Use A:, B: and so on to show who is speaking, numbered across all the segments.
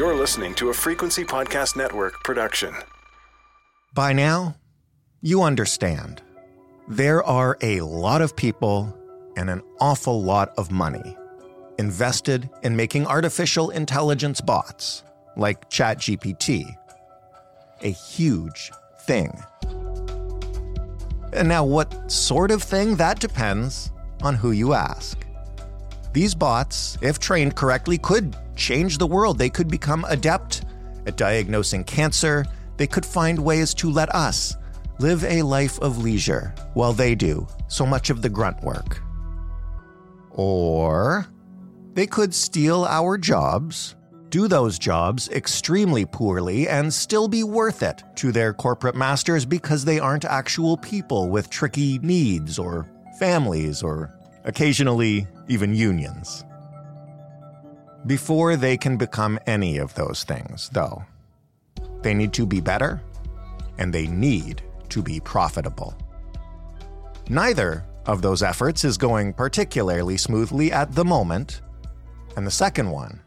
A: You're listening to a Frequency Podcast Network production.
B: By now, you understand. There are a lot of people and an awful lot of money invested in making artificial intelligence bots like ChatGPT a huge thing. And now, what sort of thing? That depends on who you ask. These bots, if trained correctly, could change the world. They could become adept at diagnosing cancer. They could find ways to let us live a life of leisure while they do so much of the grunt work. Or they could steal our jobs, do those jobs extremely poorly, and still be worth it to their corporate masters because they aren't actual people with tricky needs or families or occasionally even unions. Before they can become any of those things, though, they need to be better and they need to be profitable. Neither of those efforts is going particularly smoothly at the moment, and the second one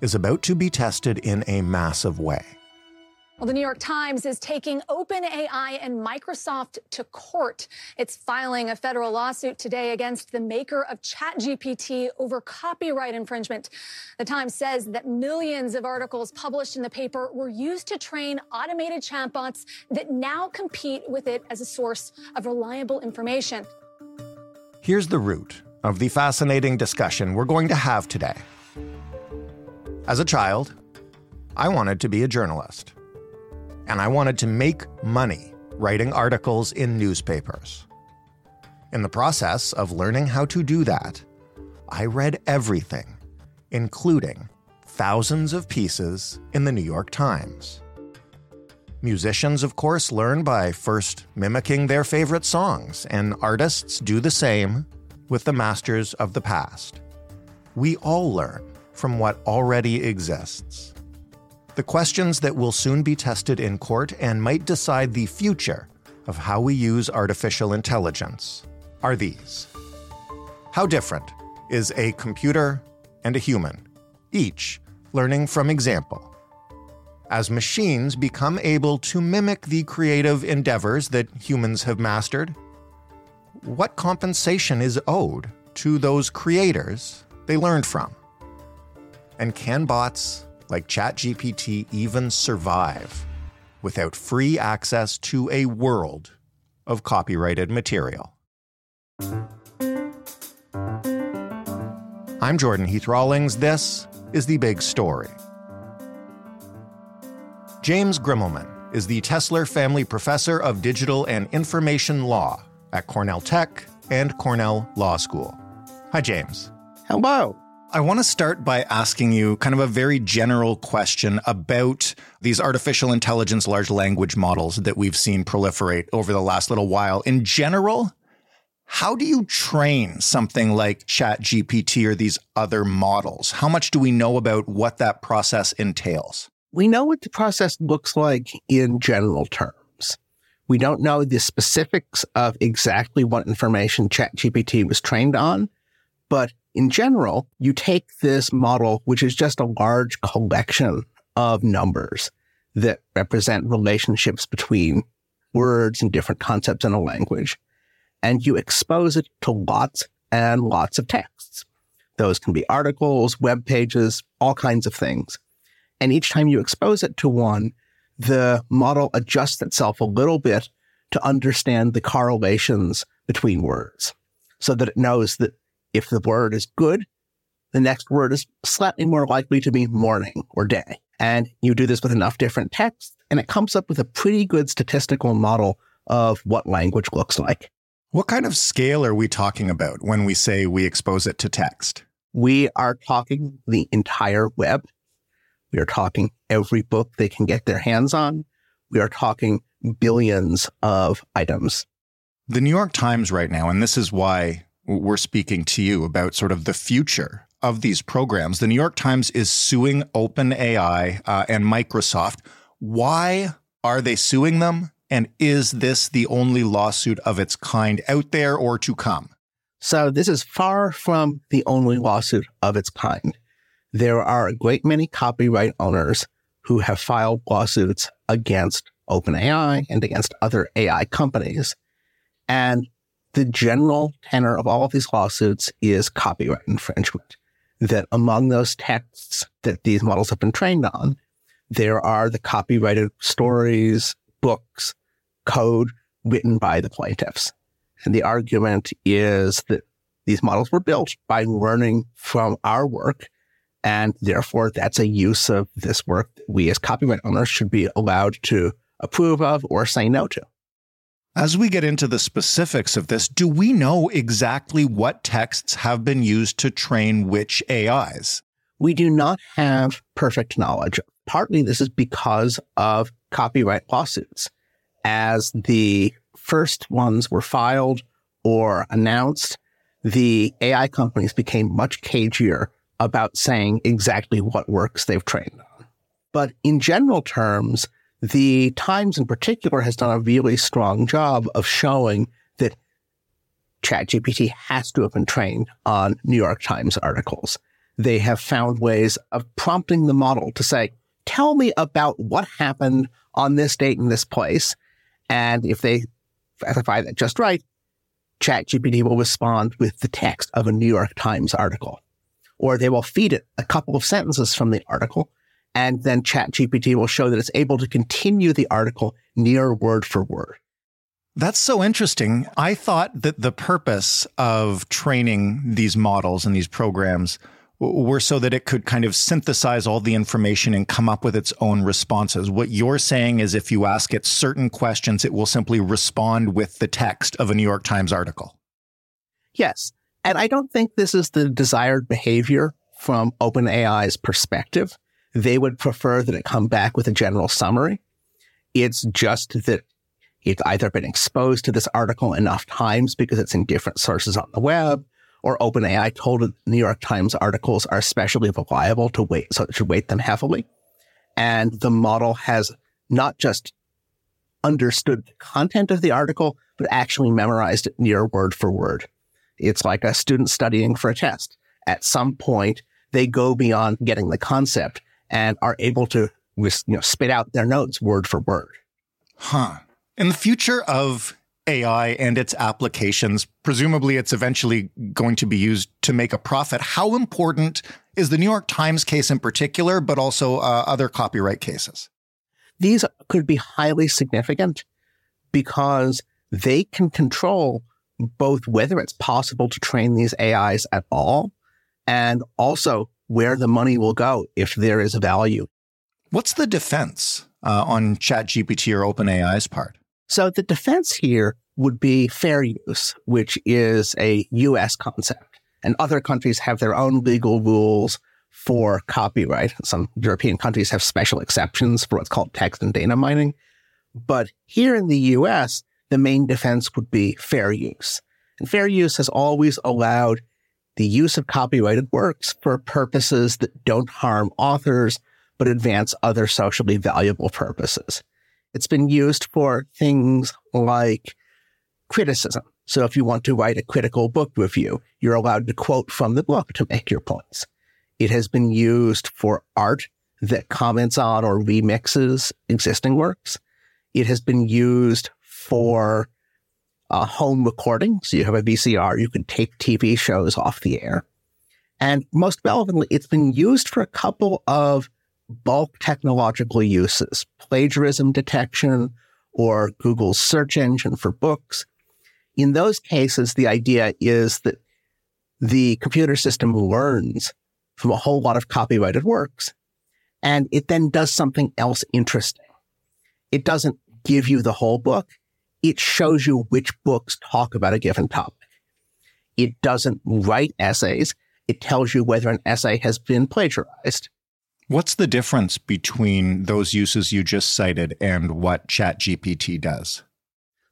B: is about to be tested in a massive way.
C: Well, the New York Times is taking OpenAI and Microsoft to court. It's filing a federal lawsuit today against the maker of ChatGPT over copyright infringement. The Times says that millions of articles published in the paper were used to train automated chatbots that now compete with it as a source of reliable information.
B: Here's the root of the fascinating discussion we're going to have today. As a child, I wanted to be a journalist and I wanted to make money writing articles in newspapers. In the process of learning how to do that, I read everything, including thousands of pieces in the New York Times. Musicians, of course, learn by first mimicking their favorite songs, and artists do the same with the masters of the past. We all learn from what already exists. The questions that will soon be tested in court and might decide the future of how we use artificial intelligence are these How different is a computer and a human, each learning from example? As machines become able to mimic the creative endeavors that humans have mastered, what compensation is owed to those creators they learned from? And can bots like ChatGPT even survive without free access to a world of copyrighted material? I'm Jordan Heath Rawlings. This is The Big Story. James Grimmelmann is the Tessler Family Professor of Digital and Information Law at Cornell Tech and Cornell Law School. Hi, James.
D: Hello.
B: I want to start by asking you kind of a very general question about these artificial intelligence large language models that we've seen proliferate over the last little while. In general, how do you train something like ChatGPT or these other models? How much do we know about what that process entails?
D: We know what the process looks like in general terms. We don't know the specifics of exactly what information ChatGPT was trained on, but in general, you take this model, which is just a large collection of numbers that represent relationships between words and different concepts in a language, and you expose it to lots and lots of texts. Those can be articles, web pages, all kinds of things. And each time you expose it to one, the model adjusts itself a little bit to understand the correlations between words so that it knows that if the word is good, the next word is slightly more likely to be morning or day. And you do this with enough different texts, and it comes up with a pretty good statistical model of what language looks like.
B: What kind of scale are we talking about when we say we expose it to text?
D: We are talking the entire web. We are talking every book they can get their hands on. We are talking billions of items.
B: The New York Times right now, and this is why we're speaking to you about sort of the future of these programs. The New York Times is suing OpenAI uh, and Microsoft. Why are they suing them? And is this the only lawsuit of its kind out there or to come?
D: So, this is far from the only lawsuit of its kind. there are a great many copyright owners who have filed lawsuits against OpenAI and against other AI companies. And the general tenor of all of these lawsuits is copyright infringement. That among those texts that these models have been trained on, there are the copyrighted stories, books, code written by the plaintiffs. And the argument is that these models were built by learning from our work. And therefore, that's a use of this work that we as copyright owners should be allowed to approve of or say no to.
B: As we get into the specifics of this, do we know exactly what texts have been used to train which AIs?
D: We do not have perfect knowledge. Partly this is because of copyright lawsuits. As the first ones were filed or announced, the AI companies became much cagier about saying exactly what works they've trained on. But in general terms, the Times in particular has done a really strong job of showing that ChatGPT has to have been trained on New York Times articles. They have found ways of prompting the model to say, tell me about what happened on this date in this place. And if they specify that just right, ChatGPT will respond with the text of a New York Times article. Or they will feed it a couple of sentences from the article and then ChatGPT will show that it's able to continue the article near word for word.
B: That's so interesting. I thought that the purpose of training these models and these programs were so that it could kind of synthesize all the information and come up with its own responses. What you're saying is if you ask it certain questions, it will simply respond with the text of a New York Times article.
D: Yes. And I don't think this is the desired behavior from OpenAI's perspective they would prefer that it come back with a general summary. It's just that it's either been exposed to this article enough times because it's in different sources on the web, or OpenAI told it New York Times articles are especially reliable to wait, so it should weight them heavily. And the model has not just understood the content of the article, but actually memorized it near word for word. It's like a student studying for a test. At some point, they go beyond getting the concept and are able to you know, spit out their notes word for word.
B: Huh. In the future of AI and its applications, presumably it's eventually going to be used to make a profit. How important is the New York Times case in particular, but also uh, other copyright cases?
D: These could be highly significant because they can control both whether it's possible to train these AIs at all and also where the money will go if there is a value.
B: What's the defense uh, on ChatGPT or OpenAI's part?
D: So the defense here would be fair use, which is a US concept. And other countries have their own legal rules for copyright. Some European countries have special exceptions for what's called text and data mining. But here in the US, the main defense would be fair use. And fair use has always allowed the use of copyrighted works for purposes that don't harm authors, but advance other socially valuable purposes. It's been used for things like criticism. So if you want to write a critical book review, you're allowed to quote from the book to make your points. It has been used for art that comments on or remixes existing works. It has been used for uh, home recording. So you have a VCR, you can take TV shows off the air. And most relevantly, it's been used for a couple of bulk technological uses, plagiarism detection or Google's search engine for books. In those cases, the idea is that the computer system learns from a whole lot of copyrighted works and it then does something else interesting. It doesn't give you the whole book it shows you which books talk about a given topic. It doesn't write essays. It tells you whether an essay has been plagiarized.
B: What's the difference between those uses you just cited and what ChatGPT does?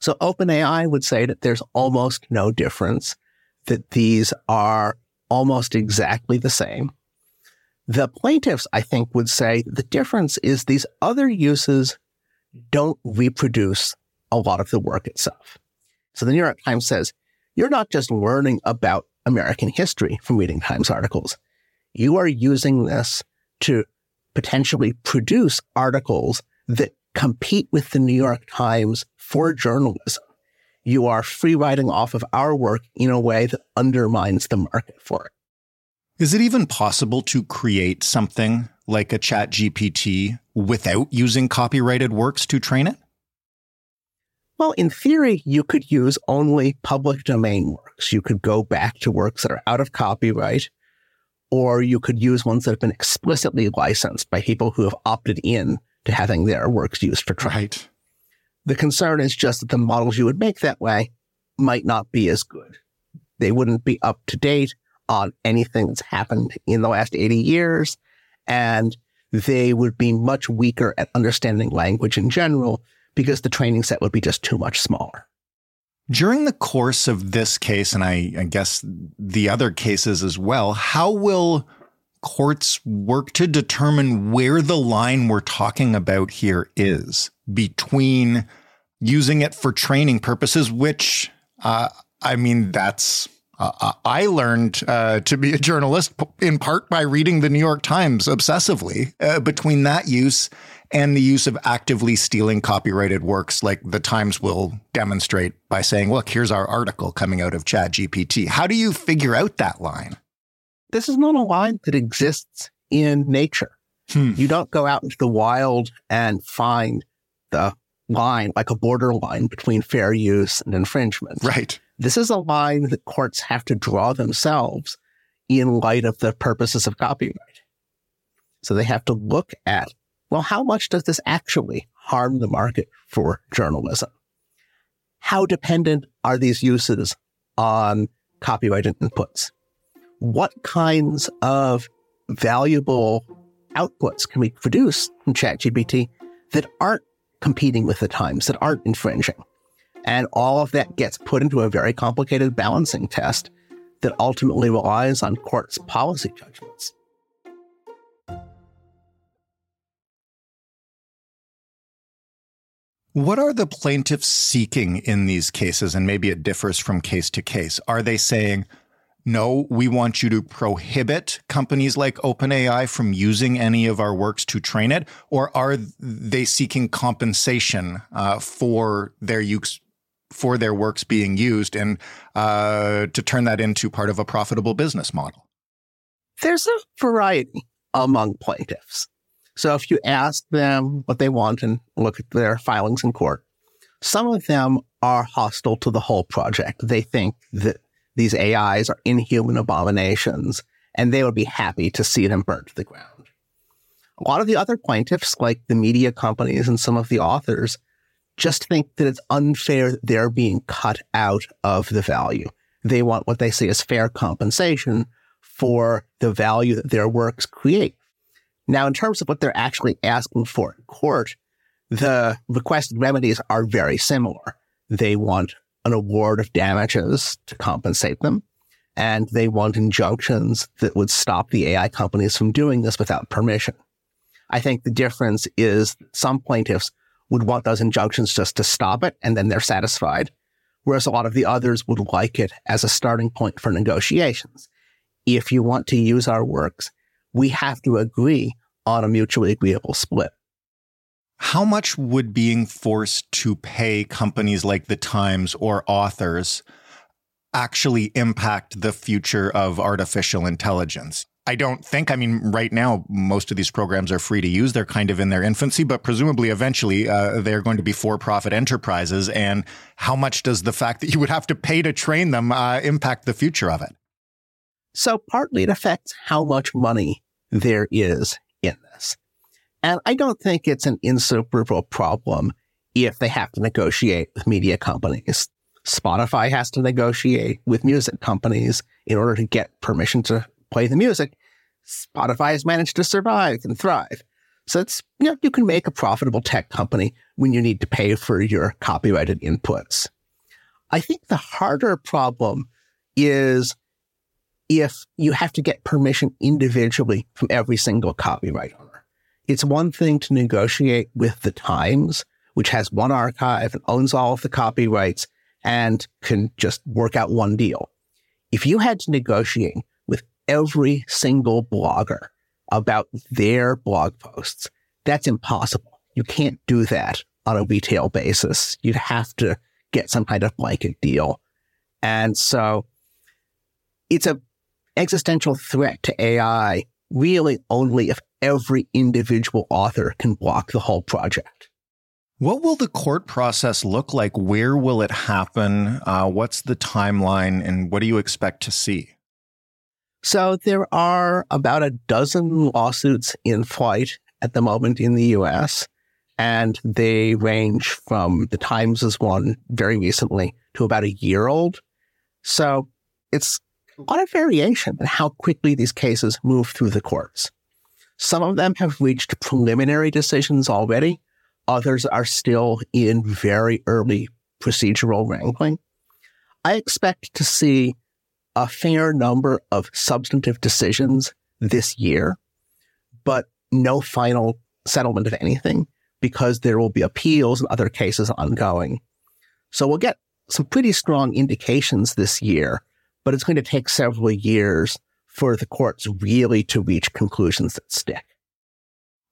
D: So OpenAI would say that there's almost no difference, that these are almost exactly the same. The plaintiffs, I think, would say the difference is these other uses don't reproduce a lot of the work itself. So the New York Times says, you're not just learning about American history from reading Times articles. you are using this to potentially produce articles that compete with the New York Times for journalism. You are free riding off of our work in a way that undermines the market for it.
B: Is it even possible to create something like a chat GPT without using copyrighted works to train it?
D: Well, in theory, you could use only public domain works. You could go back to works that are out of copyright, or you could use ones that have been explicitly licensed by people who have opted in to having their works used for training.
B: Right.
D: The concern is just that the models you would make that way might not be as good. They wouldn't be up to date on anything that's happened in the last 80 years, and they would be much weaker at understanding language in general because the training set would be just too much smaller.
B: During the course of this case, and I, I, guess the other cases as well, how will courts work to determine where the line we're talking about here is between using it for training purposes, which, uh, I mean, that's uh, I learned uh, to be a journalist in part by reading the New York Times obsessively. Uh, between that use and the use of actively stealing copyrighted works, like the Times will demonstrate by saying, "Look, here's our article coming out of ChatGPT." How do you figure out that line?
D: This is not a line that exists in nature. Hmm. You don't go out into the wild and find the line like a borderline between fair use and infringement.
B: Right.
D: This is a line that courts have to draw themselves in light of the purposes of copyright. So they have to look at, well, how much does this actually harm the market for journalism? How dependent are these uses on copyrighted inputs? What kinds of valuable outputs can we produce from ChatGPT that aren't competing with the times, that aren't infringing? And all of that gets put into a very complicated balancing test that ultimately relies on courts' policy judgments.
B: What are the plaintiffs seeking in these cases? And maybe it differs from case to case. Are they saying, no, we want you to prohibit companies like OpenAI from using any of our works to train it? Or are they seeking compensation uh, for their use for their works being used and uh, to turn that into part of a profitable business model?
D: There's a variety among plaintiffs. So if you ask them what they want and look at their filings in court, some of them are hostile to the whole project. They think that these AIs are inhuman abominations and they would be happy to see them burnt to the ground. A lot of the other plaintiffs, like the media companies and some of the authors, just think that it's unfair that they're being cut out of the value. They want what they see as fair compensation for the value that their works create. Now, in terms of what they're actually asking for in court, the requested remedies are very similar. They want an award of damages to compensate them, and they want injunctions that would stop the AI companies from doing this without permission. I think the difference is some plaintiffs would want those injunctions just to stop it and then they're satisfied. Whereas a lot of the others would like it as a starting point for negotiations. If you want to use our works, we have to agree on a mutually agreeable split.
B: How much would being forced to pay companies like the Times or authors actually impact the future of artificial intelligence? I don't think. I mean, right now, most of these programs are free to use. They're kind of in their infancy, but presumably eventually uh, they're going to be for profit enterprises. And how much does the fact that you would have to pay to train them uh, impact the future of it?
D: So, partly it affects how much money there is in this. And I don't think it's an insuperable problem if they have to negotiate with media companies. Spotify has to negotiate with music companies in order to get permission to play the music, Spotify has managed to survive and thrive. So it's, you know, you can make a profitable tech company when you need to pay for your copyrighted inputs. I think the harder problem is if you have to get permission individually from every single copyright owner. It's one thing to negotiate with the Times, which has one archive and owns all of the copyrights and can just work out one deal. If you had to negotiate with every single blogger about their blog posts. That's impossible. You can't do that on a retail basis. You'd have to get some kind of blanket deal. And so it's a existential threat to AI really only if every individual author can block the whole project.
B: What will the court process look like? Where will it happen? Uh, what's the timeline and what do you expect to see?
D: So there are about a dozen lawsuits in flight at the moment in the US, and they range from the Times as one very recently to about a year old. So it's a lot of variation in how quickly these cases move through the courts. Some of them have reached preliminary decisions already. Others are still in very early procedural wrangling. I expect to see a fair number of substantive decisions this year, but no final settlement of anything because there will be appeals and other cases ongoing. So we'll get some pretty strong indications this year, but it's going to take several years for the courts really to reach conclusions that stick.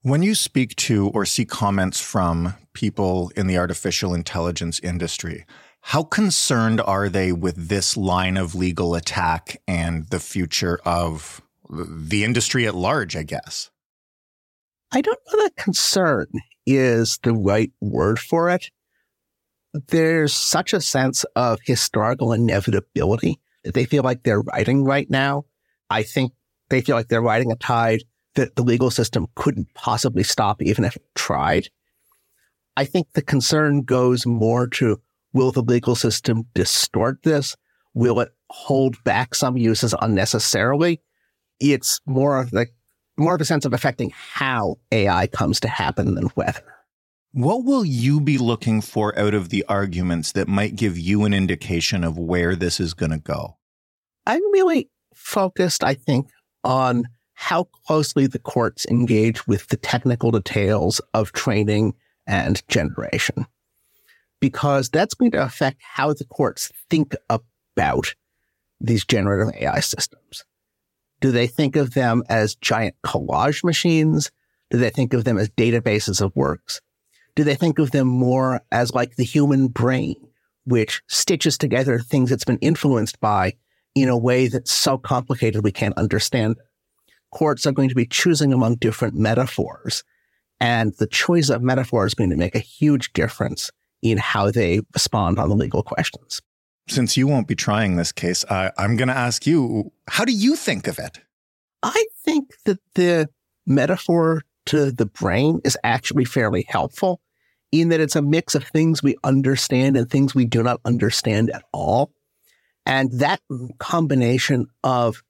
B: When you speak to or see comments from people in the artificial intelligence industry, how concerned are they with this line of legal attack and the future of the industry at large, I guess?
D: I don't know that concern is the right word for it. There's such a sense of historical inevitability they feel like they're riding right now. I think they feel like they're riding a tide that the legal system couldn't possibly stop even if it tried. I think the concern goes more to Will the legal system distort this? Will it hold back some uses unnecessarily? It's more of like more of a sense of affecting how AI comes to happen than whether.
B: What will you be looking for out of the arguments that might give you an indication of where this is going to go?
D: I'm really focused, I think, on how closely the courts engage with the technical details of training and generation because that's going to affect how the courts think about these generative AI systems. Do they think of them as giant collage machines? Do they think of them as databases of works? Do they think of them more as like the human brain, which stitches together things it's been influenced by in a way that's so complicated we can't understand? Courts are going to be choosing among different metaphors, and the choice of metaphor is going to make a huge difference in how they respond on the legal questions.
B: Since you won't be trying this case, uh, I'm going to ask you how do you think of it?
D: I think that the metaphor to the brain is actually fairly helpful in that it's a mix of things we understand and things we do not understand at all. And that combination of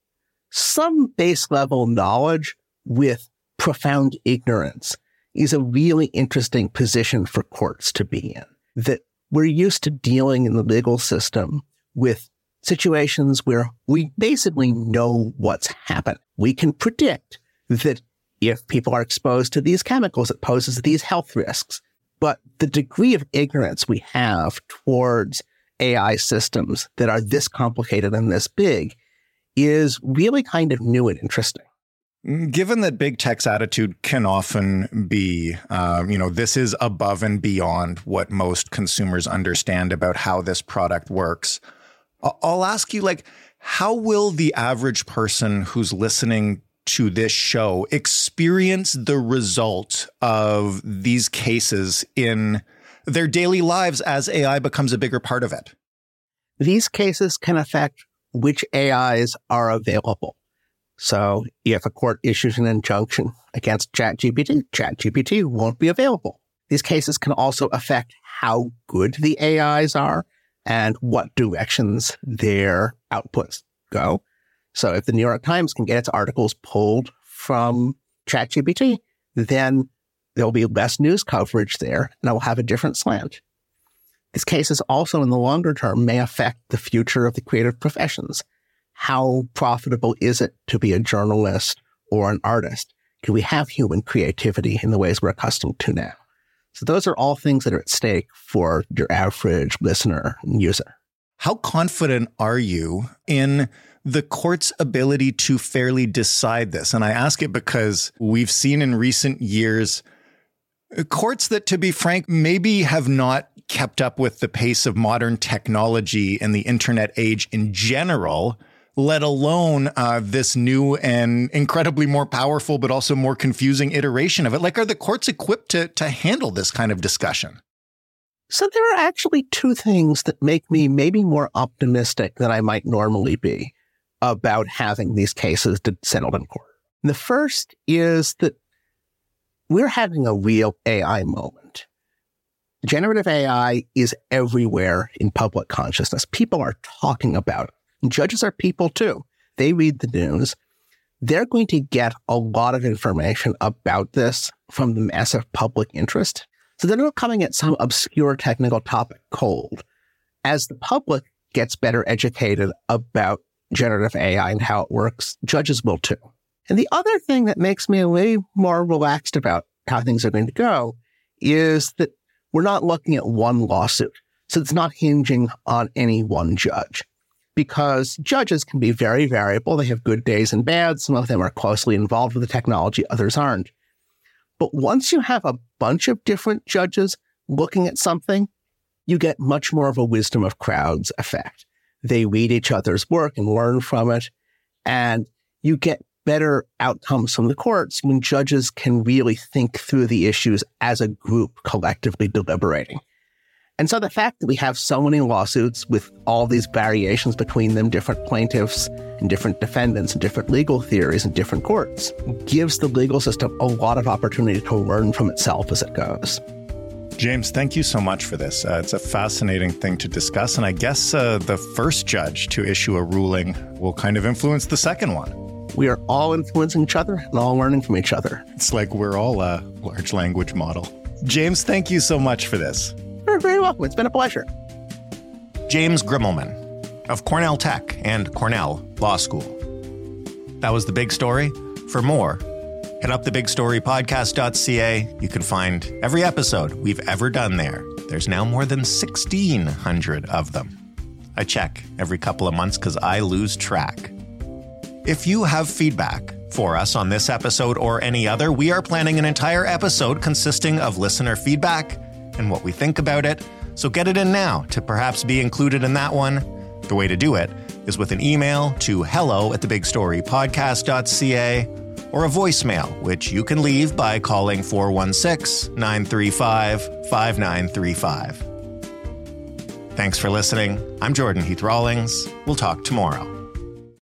D: some base level knowledge with profound ignorance is a really interesting position for courts to be in that we're used to dealing in the legal system with situations where we basically know what's happened. We can predict that if people are exposed to these chemicals, it poses these health risks. But the degree of ignorance we have towards AI systems that are this complicated and this big is really kind of new and interesting.
B: Given that big tech's attitude can often be, um, you know, this is above and beyond what most consumers understand about how this product works, I'll ask you, like, how will the average person who's listening to this show experience the result of these cases in their daily lives as AI becomes a bigger part of it?
D: These cases can affect which AIs are available. So if a court issues an injunction against ChatGPT, ChatGPT won't be available. These cases can also affect how good the AIs are and what directions their outputs go. So if the New York Times can get its articles pulled from ChatGPT, then there'll be less news coverage there and it will have a different slant. These cases also in the longer term may affect the future of the creative professions how profitable is it to be a journalist or an artist? Can we have human creativity in the ways we're accustomed to now? So those are all things that are at stake for your average listener and user.
B: How confident are you in
E: the court's ability to fairly decide this? And I ask it because we've seen in recent years courts that, to be frank, maybe have not kept up with the pace of modern technology and the internet age in general, let alone uh, this new and incredibly more powerful, but also more confusing iteration of it. Like, are the courts equipped to, to handle this kind of discussion?
D: So there are actually two things that make me maybe more optimistic than I might normally be about having these cases settled in court. The first is that we're having a real AI moment. Generative AI is everywhere in public consciousness. People are talking about it. And judges are people too. They read the news. They're going to get a lot of information about this from the massive public interest. So they're not coming at some obscure technical topic cold. As the public gets better educated about generative AI and how it works, judges will too. And the other thing that makes me way more relaxed about how things are going to go is that we're not looking at one lawsuit. So it's not hinging on any one judge because judges can be very variable. They have good days and bad. Some of them are closely involved with the technology, others aren't. But once you have a bunch of different judges looking at something, you get much more of a wisdom of crowds effect. They read each other's work and learn from it. And you get better outcomes from the courts when judges can really think through the issues as a group collectively deliberating. And so the fact that we have so many lawsuits with all these variations between them, different plaintiffs and different defendants and different legal theories and different courts, gives the legal system a lot of opportunity to learn from itself as it goes.
E: James, thank you so much for this. Uh, it's a fascinating thing to discuss. And I guess uh, the first judge to issue a ruling will kind of influence the second one.
D: We are all influencing each other and all learning from each other.
E: It's like we're all a large language model. James, thank you so much for this.
D: You're very welcome. It's been a pleasure.
B: James Grimmelmann of Cornell Tech and Cornell Law School. That was the big story. For more, head up thebigstorypodcast.ca. You can find every episode we've ever done there. There's now more than 1,600 of them. I check every couple of months because I lose track. If you have feedback for us on this episode or any other, we are planning an entire episode consisting of listener feedback and what we think about it. So get it in now to perhaps be included in that one. The way to do it is with an email to hello at thebigstorypodcast.ca or a voicemail, which you can leave by calling 416 935 5935. Thanks for listening. I'm Jordan Heath Rawlings. We'll talk tomorrow.